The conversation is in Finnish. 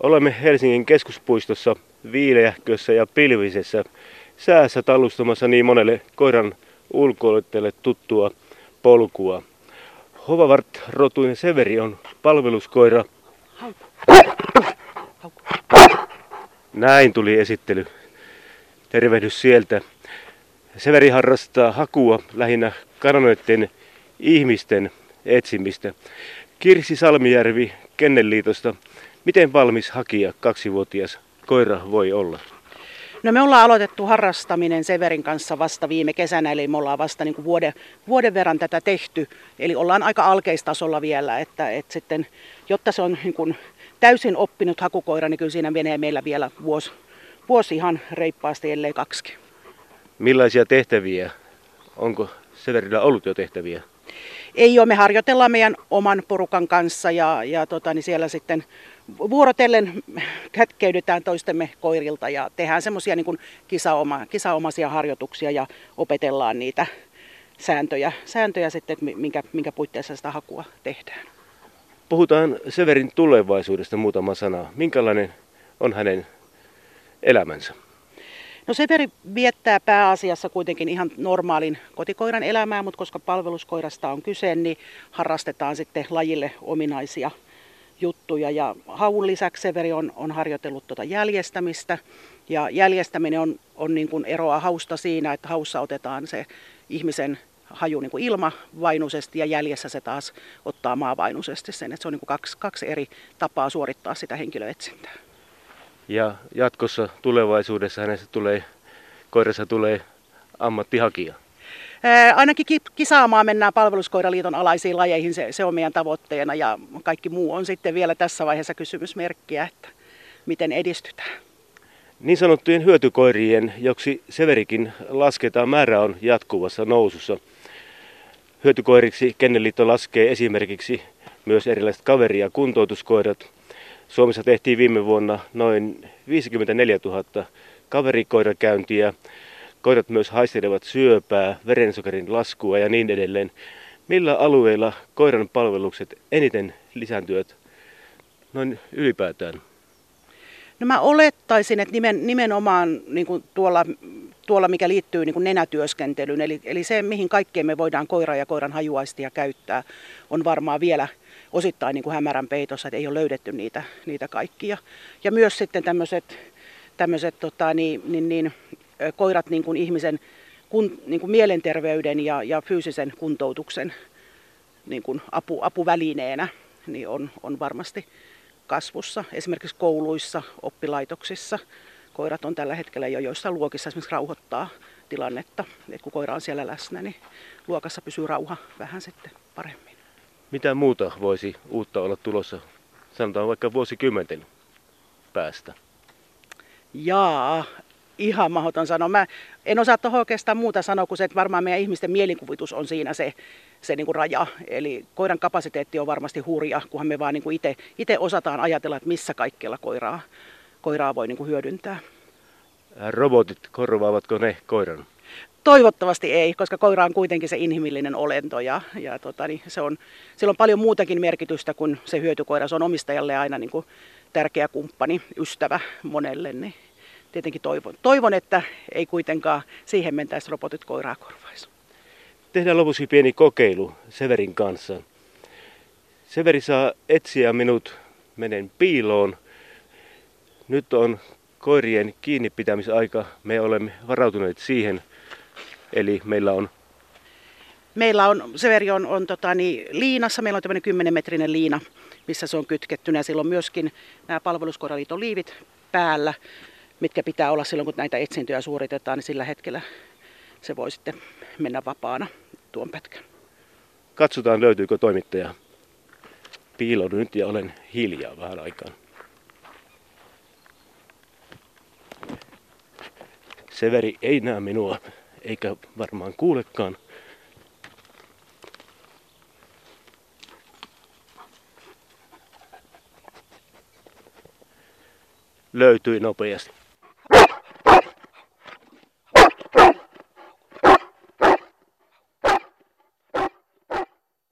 Olemme Helsingin keskuspuistossa viileähkössä ja pilvisessä säässä tallustamassa niin monelle koiran ulkoilijalle tuttua polkua. Hovavart-rotuinen Severi on palveluskoira. Näin tuli esittely. Tervehdys sieltä. Severi harrastaa hakua lähinnä kadonneiden ihmisten etsimistä. Kirsi Salmijärvi Kennelliitosta. Miten valmis hakija kaksivuotias koira voi olla? No me ollaan aloitettu harrastaminen Severin kanssa vasta viime kesänä, eli me ollaan vasta niin kuin vuoden, vuoden verran tätä tehty. Eli ollaan aika alkeistasolla vielä, että, että sitten, jotta se on niin kuin täysin oppinut hakukoira, niin kyllä siinä menee meillä vielä vuosi, vuosi ihan reippaasti, ellei kaksi. Millaisia tehtäviä? Onko Severillä ollut jo tehtäviä? Ei ole, me harjoitellaan meidän oman porukan kanssa ja, ja tota, niin siellä sitten vuorotellen kätkeydytään toistemme koirilta ja tehdään semmoisia niin kisaoma, kisaomaisia harjoituksia ja opetellaan niitä sääntöjä, sääntöjä sitten, minkä, minkä puitteissa sitä hakua tehdään. Puhutaan Severin tulevaisuudesta muutama sana. Minkälainen on hänen elämänsä? No Severi viettää pääasiassa kuitenkin ihan normaalin kotikoiran elämää, mutta koska palveluskoirasta on kyse, niin harrastetaan sitten lajille ominaisia juttuja. Ja haun lisäksi Severi on, on harjoitellut tuota jäljestämistä. Ja jäljestäminen on, on niin kuin eroa hausta siinä, että haussa otetaan se ihmisen haju niin kuin ilmavainuisesti ja jäljessä se taas ottaa maavainuisesti sen. Että se on niin kuin kaksi, kaksi eri tapaa suorittaa sitä henkilöetsintää. Ja jatkossa tulevaisuudessa hänestä tulee, koirassa tulee ammattihakija. Ainakin kisaamaan mennään palveluskoiraliiton alaisiin lajeihin, se, se on meidän tavoitteena ja kaikki muu on sitten vielä tässä vaiheessa kysymysmerkkiä, että miten edistytään. Niin sanottujen hyötykoirien, joksi Severikin lasketaan, määrä on jatkuvassa nousussa. Hyötykoiriksi Kennelliitto laskee esimerkiksi myös erilaiset kaveri- ja kuntoutuskoirat. Suomessa tehtiin viime vuonna noin 54 000 kaverikoirakäyntiä Koirat myös haistelevat syöpää, verensokerin laskua ja niin edelleen. Millä alueilla koiran palvelukset eniten lisääntyvät noin ylipäätään? No mä olettaisin, että nimen, nimenomaan niin kuin tuolla, tuolla, mikä liittyy niin kuin nenätyöskentelyyn, eli, eli se, mihin kaikkeen me voidaan koiraa ja koiran hajuaistia käyttää, on varmaan vielä osittain niin kuin hämärän peitossa, että ei ole löydetty niitä, niitä kaikkia. Ja myös sitten tämmöiset tämmöiset tota, niin, niin, niin, koirat niin kuin ihmisen kun, niin kuin mielenterveyden ja, ja fyysisen kuntoutuksen niin kuin apu, apuvälineenä niin on, on varmasti kasvussa. Esimerkiksi kouluissa, oppilaitoksissa koirat on tällä hetkellä jo joissain luokissa esimerkiksi rauhoittaa tilannetta. Et kun koira on siellä läsnä, niin luokassa pysyy rauha vähän sitten paremmin. Mitä muuta voisi uutta olla tulossa, sanotaan vaikka vuosikymmenten päästä? Jaa, ihan mahdoton sanoa. Mä en osaa tuohon oikeastaan muuta sanoa kuin se, että varmaan meidän ihmisten mielikuvitus on siinä se, se niin kuin raja. Eli koiran kapasiteetti on varmasti hurja, kunhan me vaan niin itse osataan ajatella, että missä kaikkialla koiraa, koiraa voi niin kuin hyödyntää. Robotit, korvaavatko ne koiran? Toivottavasti ei, koska koira on kuitenkin se inhimillinen olento ja, ja tota, niin se on, sillä on paljon muutakin merkitystä kuin se hyötykoira. Se on omistajalle aina niin kuin tärkeä kumppani, ystävä monelle. Niin tietenkin toivon, toivon, että ei kuitenkaan siihen mentäisi robotit koiraa korvaisi. Tehdään lopuksi pieni kokeilu Severin kanssa. Severi saa etsiä minut, menen piiloon. Nyt on koirien kiinni pitämisaika. Me olemme varautuneet siihen. Eli meillä on Meillä on, Severi on, on tota, niin, liinassa, meillä on tämmöinen 10 metrinen liina, missä se on kytkettynä. Sillä on myöskin nämä palveluskoiraliiton liivit päällä mitkä pitää olla silloin, kun näitä etsintöjä suoritetaan, niin sillä hetkellä se voi sitten mennä vapaana tuon pätkän. Katsotaan löytyykö toimittaja. Piilon nyt ja olen hiljaa vähän aikaa. Severi ei näe minua, eikä varmaan kuulekaan. Löytyi nopeasti.